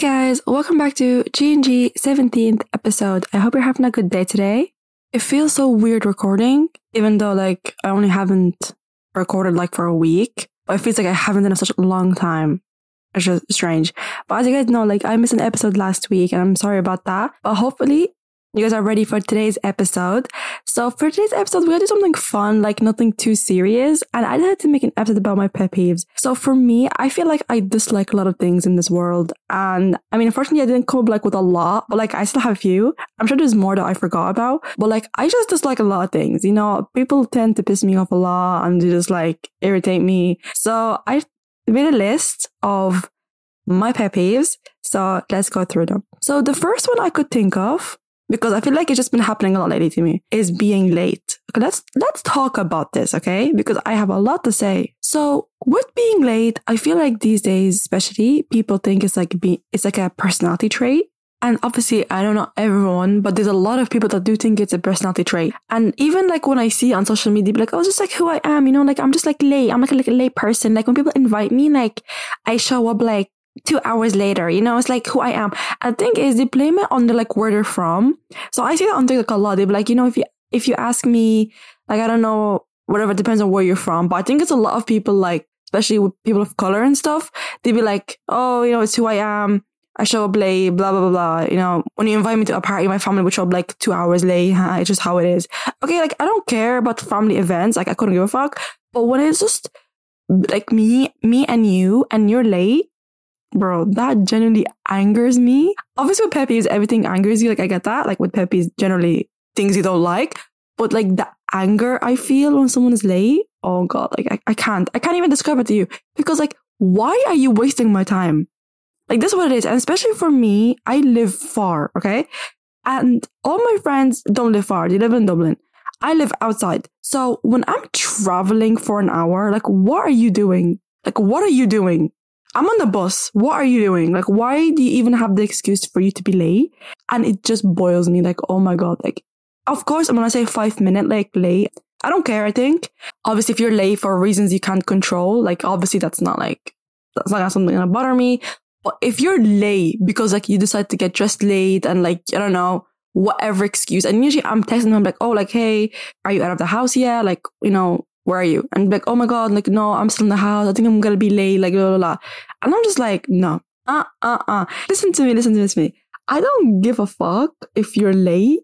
guys, welcome back to G&G 17th episode. I hope you're having a good day today. It feels so weird recording, even though like I only haven't recorded like for a week, but it feels like I haven't in such a long time. It's just strange. But as you guys know, like I missed an episode last week and I'm sorry about that. But hopefully you guys are ready for today's episode. So for today's episode, we're gonna do something fun, like nothing too serious. And I decided to make an episode about my pet peeves. So for me, I feel like I dislike a lot of things in this world. And I mean, unfortunately, I didn't come up like with a lot, but like I still have a few. I'm sure there's more that I forgot about, but like I just dislike a lot of things. You know, people tend to piss me off a lot and they just like irritate me. So I made a list of my pet peeves. So let's go through them. So the first one I could think of because I feel like it's just been happening a lot lately to me is being late. Okay, let's let's talk about this, okay? Because I have a lot to say. So with being late, I feel like these days, especially, people think it's like be it's like a personality trait. And obviously, I don't know everyone, but there's a lot of people that do think it's a personality trait. And even like when I see on social media, like, oh, just like who I am, you know, like I'm just like late. I'm like a, like a late person. Like when people invite me, like I show up like two hours later, you know, it's like who I am. I think is, they blame it on the like where they're from. So I see that on TikTok a lot. They be like, you know, if you if you ask me, like I don't know, whatever, depends on where you're from. But I think it's a lot of people like, especially with people of color and stuff. They be like, oh, you know, it's who I am. I show up late, blah blah blah blah. You know, when you invite me to a party, my family would show up like two hours late. Huh? It's just how it is. Okay, like I don't care about family events. Like I couldn't give a fuck. But when it's just like me, me and you, and you're late, bro, that genuinely angers me. Obviously, with pet peeves everything angers you. Like, I get that. Like, with pet peeves generally things you don't like. But like the anger I feel when someone is late, oh god, like I, I can't. I can't even describe it to you. Because like, why are you wasting my time? Like, this is what it is. And especially for me, I live far, okay? And all my friends don't live far. They live in Dublin. I live outside. So when I'm traveling for an hour, like, what are you doing? Like, what are you doing? I'm on the bus. What are you doing? Like, why do you even have the excuse for you to be late? And it just boils me like, oh my God. Like, of course, I'm gonna say five minute like late. I don't care, I think. Obviously, if you're late for reasons you can't control, like, obviously that's not like, that's not something gonna bother me. But if you're late because like you decide to get dressed late and like, I don't know, whatever excuse, and usually I'm texting them like, oh, like, hey, are you out of the house yet? Like, you know, where are you? And like, oh my God, like, no, I'm still in the house. I think I'm going to be late, like, blah, blah, blah. And I'm just like, no, uh, uh, uh. Listen to me, listen to me. I don't give a fuck if you're late.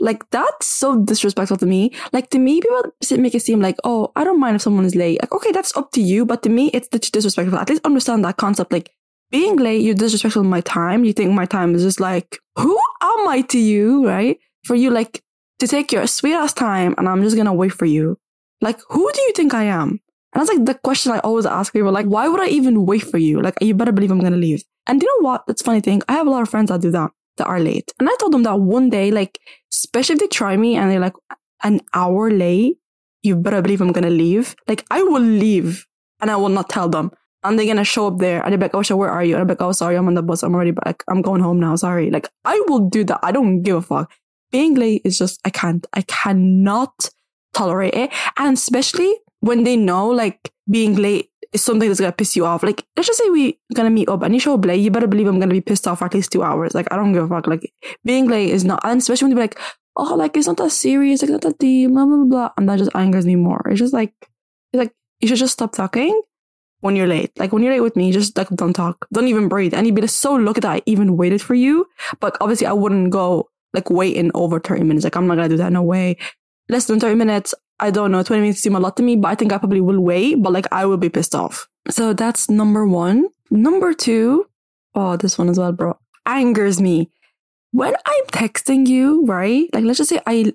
Like, that's so disrespectful to me. Like, to me, people make it seem like, oh, I don't mind if someone is late. Like, okay, that's up to you. But to me, it's disrespectful. At least understand that concept. Like, being late, you're disrespectful my time. You think my time is just like, who am I to you, right? For you, like, to take your sweet ass time and I'm just gonna wait for you. Like, who do you think I am? And that's like the question I always ask people. Like, why would I even wait for you? Like, you better believe I'm gonna leave. And you know what? That's funny thing. I have a lot of friends that do that, that are late. And I told them that one day, like, especially if they try me and they're like an hour late, you better believe I'm gonna leave. Like, I will leave and I will not tell them. And they're gonna show up there and they're like, oh, so where are you? And I'm like, oh, sorry, I'm on the bus. I'm already back. I'm going home now. Sorry. Like, I will do that. I don't give a fuck. Being late is just, I can't, I cannot tolerate it. And especially when they know like being late is something that's gonna piss you off. Like, let's just say we gonna meet up and you show up late, you better believe I'm gonna be pissed off for at least two hours. Like, I don't give a fuck. Like, being late is not, and especially when they be like, oh, like, it's not that serious, like, not that deep, blah, blah, blah. And that just angers me more. It's just like, it's like, you should just stop talking when you're late. Like, when you're late with me, just like, don't talk. Don't even breathe. And you'd be so lucky that I even waited for you. But obviously, I wouldn't go like waiting over 30 minutes. Like, I'm not gonna do that. No way. Less than 30 minutes, I don't know, 20 minutes seem a lot to me, but I think I probably will wait, but like I will be pissed off. So that's number one. Number two, oh, this one as well, bro, angers me. When I'm texting you, right? Like, let's just say I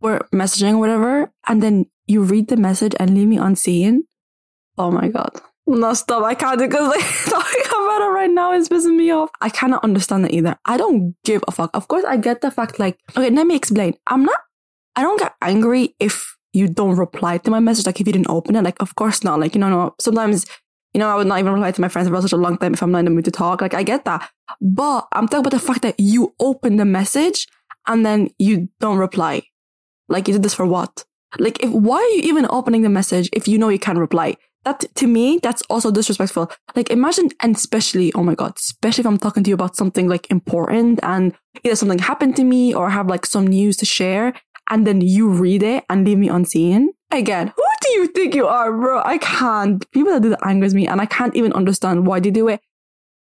were messaging or whatever, and then you read the message and leave me unseen. Oh my God. No, stop. I can't because like talking about it right now is pissing me off. I cannot understand it either. I don't give a fuck. Of course, I get the fact like, okay, let me explain. I'm not, I don't get angry if you don't reply to my message, like if you didn't open it, like of course not. Like, you know, no, sometimes, you know, I would not even reply to my friends for such a long time if I'm not in the mood to talk. Like I get that. But I'm talking about the fact that you open the message and then you don't reply. Like you did this for what? Like if why are you even opening the message if you know you can't reply? that to me, that's also disrespectful. Like imagine, and especially, oh my God, especially if I'm talking to you about something like important and either something happened to me or have like some news to share and then you read it and leave me unseen. Again, who do you think you are, bro? I can't. People that do that angers me and I can't even understand why they do it.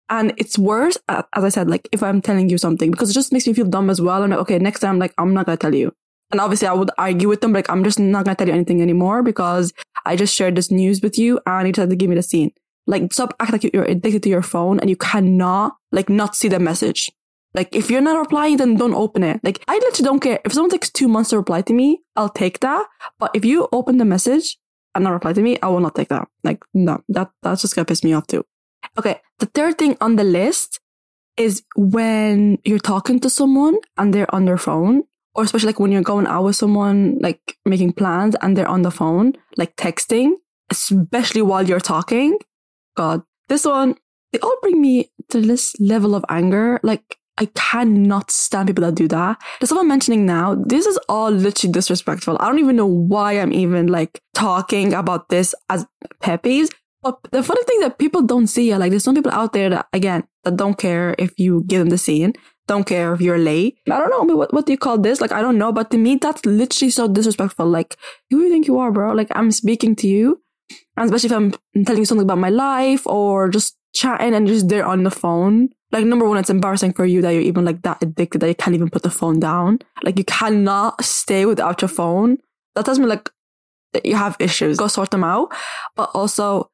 And it's worse, uh, as I said, like if I'm telling you something, because it just makes me feel dumb as well. I'm like, okay, next time, like, I'm not to tell you. And obviously I would argue with them, like, I'm just not to tell you anything anymore because I just shared this news with you and you decided to give me the scene. Like, stop acting like you're addicted to your phone and you cannot, like, not see the message. Like, if you're not replying, then don't open it. Like, I literally don't care. If someone takes two months to reply to me, I'll take that. But if you open the message and not reply to me, I will not take that. Like, no, that, that's just gonna piss me off too. Okay. The third thing on the list is when you're talking to someone and they're on their phone, or especially like when you're going out with someone, like making plans and they're on the phone, like texting, especially while you're talking. God, this one, they all bring me to this level of anger. Like, I cannot stand people that do that. The stuff I'm mentioning now, this is all literally disrespectful. I don't even know why I'm even like talking about this as pet peeves. But the funny thing that people don't see, like there's some people out there that again that don't care if you give them the scene, don't care if you're late. I don't know, what what do you call this? Like I don't know, but to me that's literally so disrespectful. Like who do you think you are, bro? Like I'm speaking to you, and especially if I'm telling you something about my life or just chatting and just there on the phone like number one, it's embarrassing for you that you're even like that addicted that you can't even put the phone down. Like you cannot stay without your phone. That tells me like you have issues. Go sort them out. But also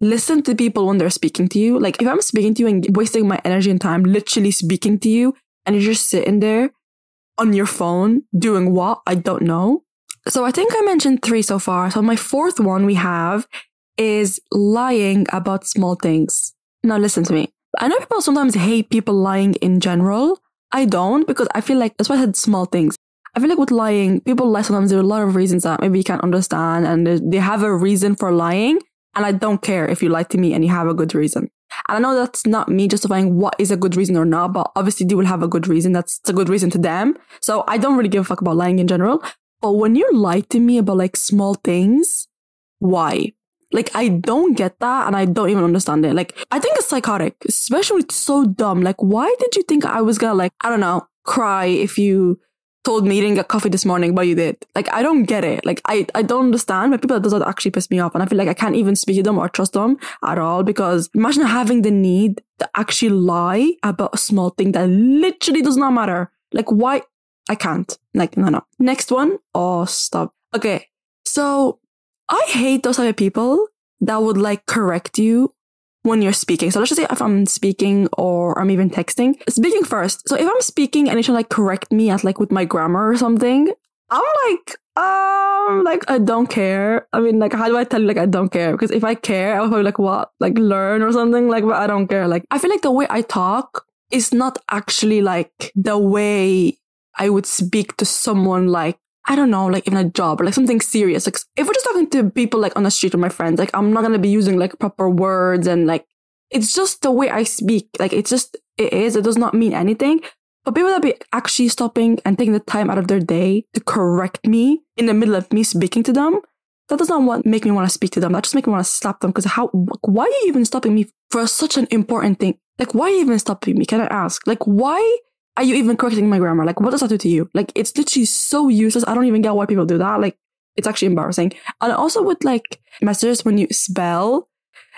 listen to people when they're speaking to you. Like if I'm speaking to you and wasting my energy and time literally speaking to you and you're just sitting there on your phone doing what? I don't know. So I think I mentioned three so far. So my fourth one we have is lying about small things. Now listen to me. I know people sometimes hate people lying in general. I don't because I feel like that's why I said small things. I feel like with lying, people lie sometimes there are a lot of reasons that maybe you can't understand and they have a reason for lying. And I don't care if you lie to me and you have a good reason. And I know that's not me justifying what is a good reason or not, but obviously they will have a good reason. That's a good reason to them. So I don't really give a fuck about lying in general. But when you lie to me about like small things, why? Like, I don't get that and I don't even understand it. Like, I think it's psychotic, especially it's so dumb. Like, why did you think I was gonna, like, I don't know, cry if you told me you didn't get coffee this morning, but you did? Like, I don't get it. Like, I, I don't understand, but people that does that actually piss me off. And I feel like I can't even speak to them or trust them at all because imagine having the need to actually lie about a small thing that literally does not matter. Like, why? I can't. Like, no, no. Next one. Oh, stop. Okay. So I hate those type of people that would like correct you when you're speaking. So let's just say if I'm speaking or I'm even texting, speaking first. So if I'm speaking and you should like correct me at like with my grammar or something, I'm like, um, like I don't care. I mean, like, how do I tell you like I don't care? Because if I care, I'll probably like what, like learn or something. Like, but I don't care. Like, I feel like the way I talk is not actually like the way I would speak to someone like I don't know, like even a job or like something serious. Like if we're just talking to people like on the street or my friends, like I'm not gonna be using like proper words and like it's just the way I speak. Like it's just it is. It does not mean anything. But people that be actually stopping and taking the time out of their day to correct me in the middle of me speaking to them, that does not want, make me want to speak to them. That just make me want to slap them. Because how? Why are you even stopping me for such an important thing? Like why are you even stopping me? Can I ask? Like why are you even correcting my grammar? Like, what does that do to you? Like, it's literally so useless. I don't even get why people do that. Like, it's actually embarrassing. And also with like messages when you spell,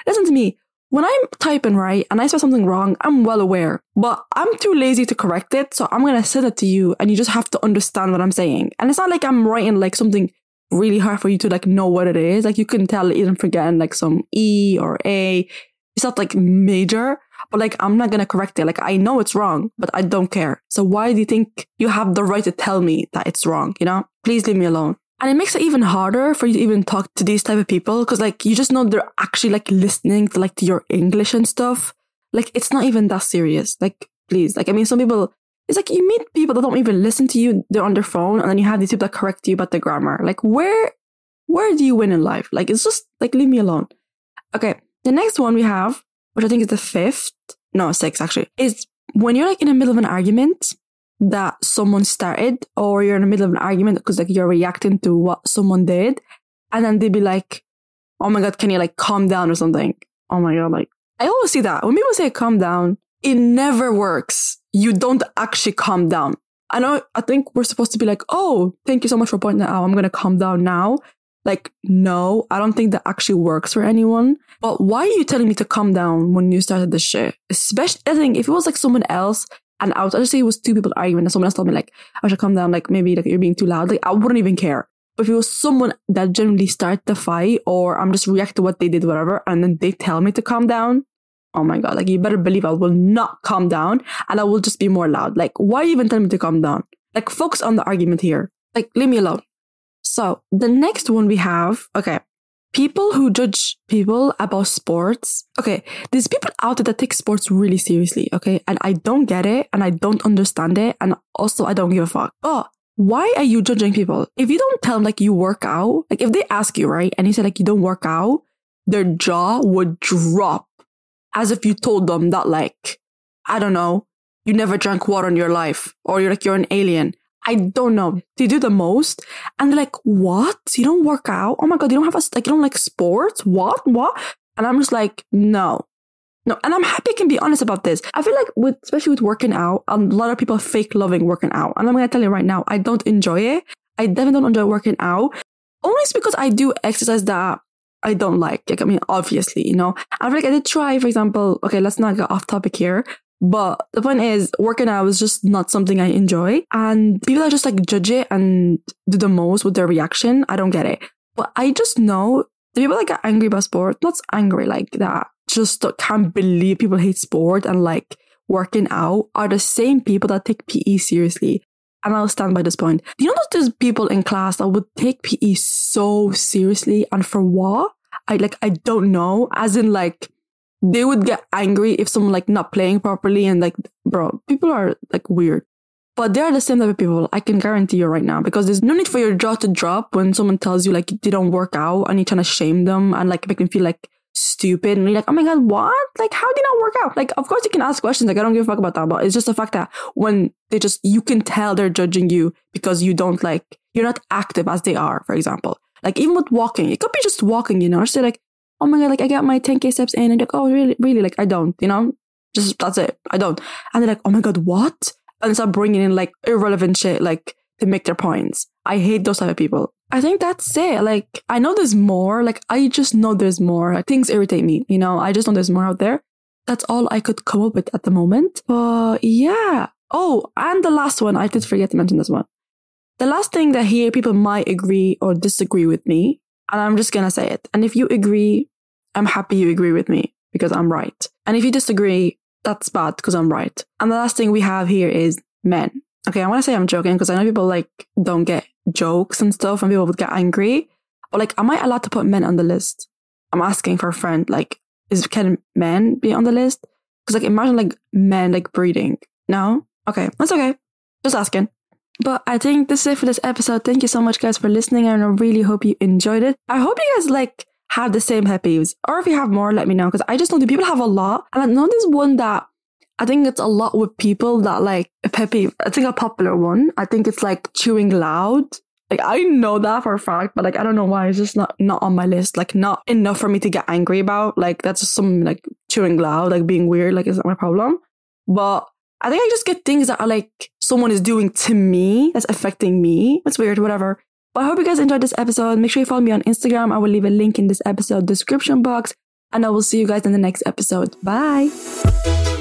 listen to me. When I'm typing right and I spell something wrong, I'm well aware, but I'm too lazy to correct it. So I'm going to send it to you and you just have to understand what I'm saying. And it's not like I'm writing like something really hard for you to like know what it is. Like you can tell even forgetting like some E or A. It's not like major, but like, I'm not to correct it. Like, I know it's wrong, but I don't care. So why do you think you have the right to tell me that it's wrong? You know, please leave me alone. And it makes it even harder for you to even talk to these type of people because like you just know they're actually like listening to like to your English and stuff. Like it's not even that serious. Like please, like I mean, some people it's like you meet people that don't even listen to you. They're on their phone, and then you have these people that correct you about the grammar. Like where where do you win in life? Like it's just like leave me alone. Okay, the next one we have which I think is the fifth, no, six actually, is when you're like in the middle of an argument that someone started, or you're in the middle of an argument because like you're reacting to what someone did, and then they'd be like, oh my God, can you like calm down or something? Oh my God, like I always see that when people say calm down, it never works. You don't actually calm down. I know, I think we're supposed to be like, oh, thank you so much for pointing that out. I'm going to calm down now. Like, no, I don't think that actually works for anyone. But why are you telling me to calm down when you started this shit? Especially, I think if it was like someone else and I was, I just say it was two people arguing and someone else told me like, I should calm down, like maybe like you're being too loud. Like, I wouldn't even care. But if it was someone that generally started the fight or I'm just react to what they did, whatever, and then they tell me to calm down, oh my God, like you better believe I will not calm down and I will just be more loud. Like, why even tell me to calm down? Like, focus on the argument here. Like, leave me alone. So the next one we have, okay, people who judge people about sports. Okay, there's people out there that take sports really seriously, okay? And I don't get it and I don't understand it. And also I don't give a fuck. But why are you judging people? If you don't tell them like you work out, like if they ask you, right, and you say like you don't work out, their jaw would drop as if you told them that like, I don't know, you never drank water in your life or you're like, you're an alien. I don't know. They do the most. And they're like, what? You don't work out? Oh my God, you don't have a, like, you don't like sports? What? What? And I'm just like, no. No, and I'm happy I can be honest about this. I feel like with, especially with working out, a lot of people fake loving working out. And I'm going to tell you right now, I don't enjoy it. I definitely don't enjoy working out. Only because I do exercise that I don't like. Like, I mean, obviously, you know, I feel like I did try, for example, okay, let's not get off topic here. But the point is, working out is just not something I enjoy. And people that just like judge it and do the most with their reaction, I don't get it. But I just know the people that get angry about sport, not angry like that, just can't believe people hate sport and like working out are the same people that take PE seriously. And I'll stand by this point. Do you know there's people in class that would take PE so seriously and for what? I like, I don't know. As in like, they would get angry if someone like not playing properly and like, bro, people are like weird. But they are the same type of people, I can guarantee you right now, because there's no need for your jaw to drop when someone tells you like they don't work out and you're trying to shame them and like make them feel like stupid and you're like, oh my god, what? Like, how did not work out? Like, of course you can ask questions. Like, I don't give a fuck about that, but it's just the fact that when they just, you can tell they're judging you because you don't like, you're not active as they are, for example. Like, even with walking, it could be just walking, you know, say like, oh my god, like I got my 10k steps in, and like, oh really, really, like I don't, you know, just that's it, I don't. And they're like, oh my god, what? And start bringing in like irrelevant shit, like to make their points. I hate those type of people. I think that's it. Like I know there's more. Like I just know there's more. Like, things irritate me, you know. I just know there's more out there. That's all I could come up with at the moment. But yeah. Oh, and the last one, I did forget to mention this one. The last thing that here people might agree or disagree with me and I'm just going to say it. And if you agree, I'm happy you agree with me because I'm right. And if you disagree, that's bad because I'm right. And the last thing we have here is men. Okay, I want to say I'm joking because I know people like don't get jokes and stuff and people would get angry. But like, am I allowed to put men on the list? I'm asking for a friend, like, is can men be on the list? Because like imagine like men like breeding. No? Okay, that's okay. Just asking. But I think this is it for this episode. Thank you so much, guys, for listening. And I really hope you enjoyed it. I hope you guys like have the same pet peeves. Or if you have more, let me know. Because I just know that people have a lot. And I know there's one that I think it's a lot with people that like a pet peeve. I think a popular one. I think it's like chewing loud. Like I know that for a fact, but like I don't know why it's just not not on my list. Like not enough for me to get angry about. Like that's just some like chewing loud, like being weird. Like is not my problem. But I think I just get things that are like someone is doing to me that's affecting me. It's weird, whatever. But I hope you guys enjoyed this episode. Make sure you follow me on Instagram. I will leave a link in this episode description box. And I will see you guys in the next episode. Bye.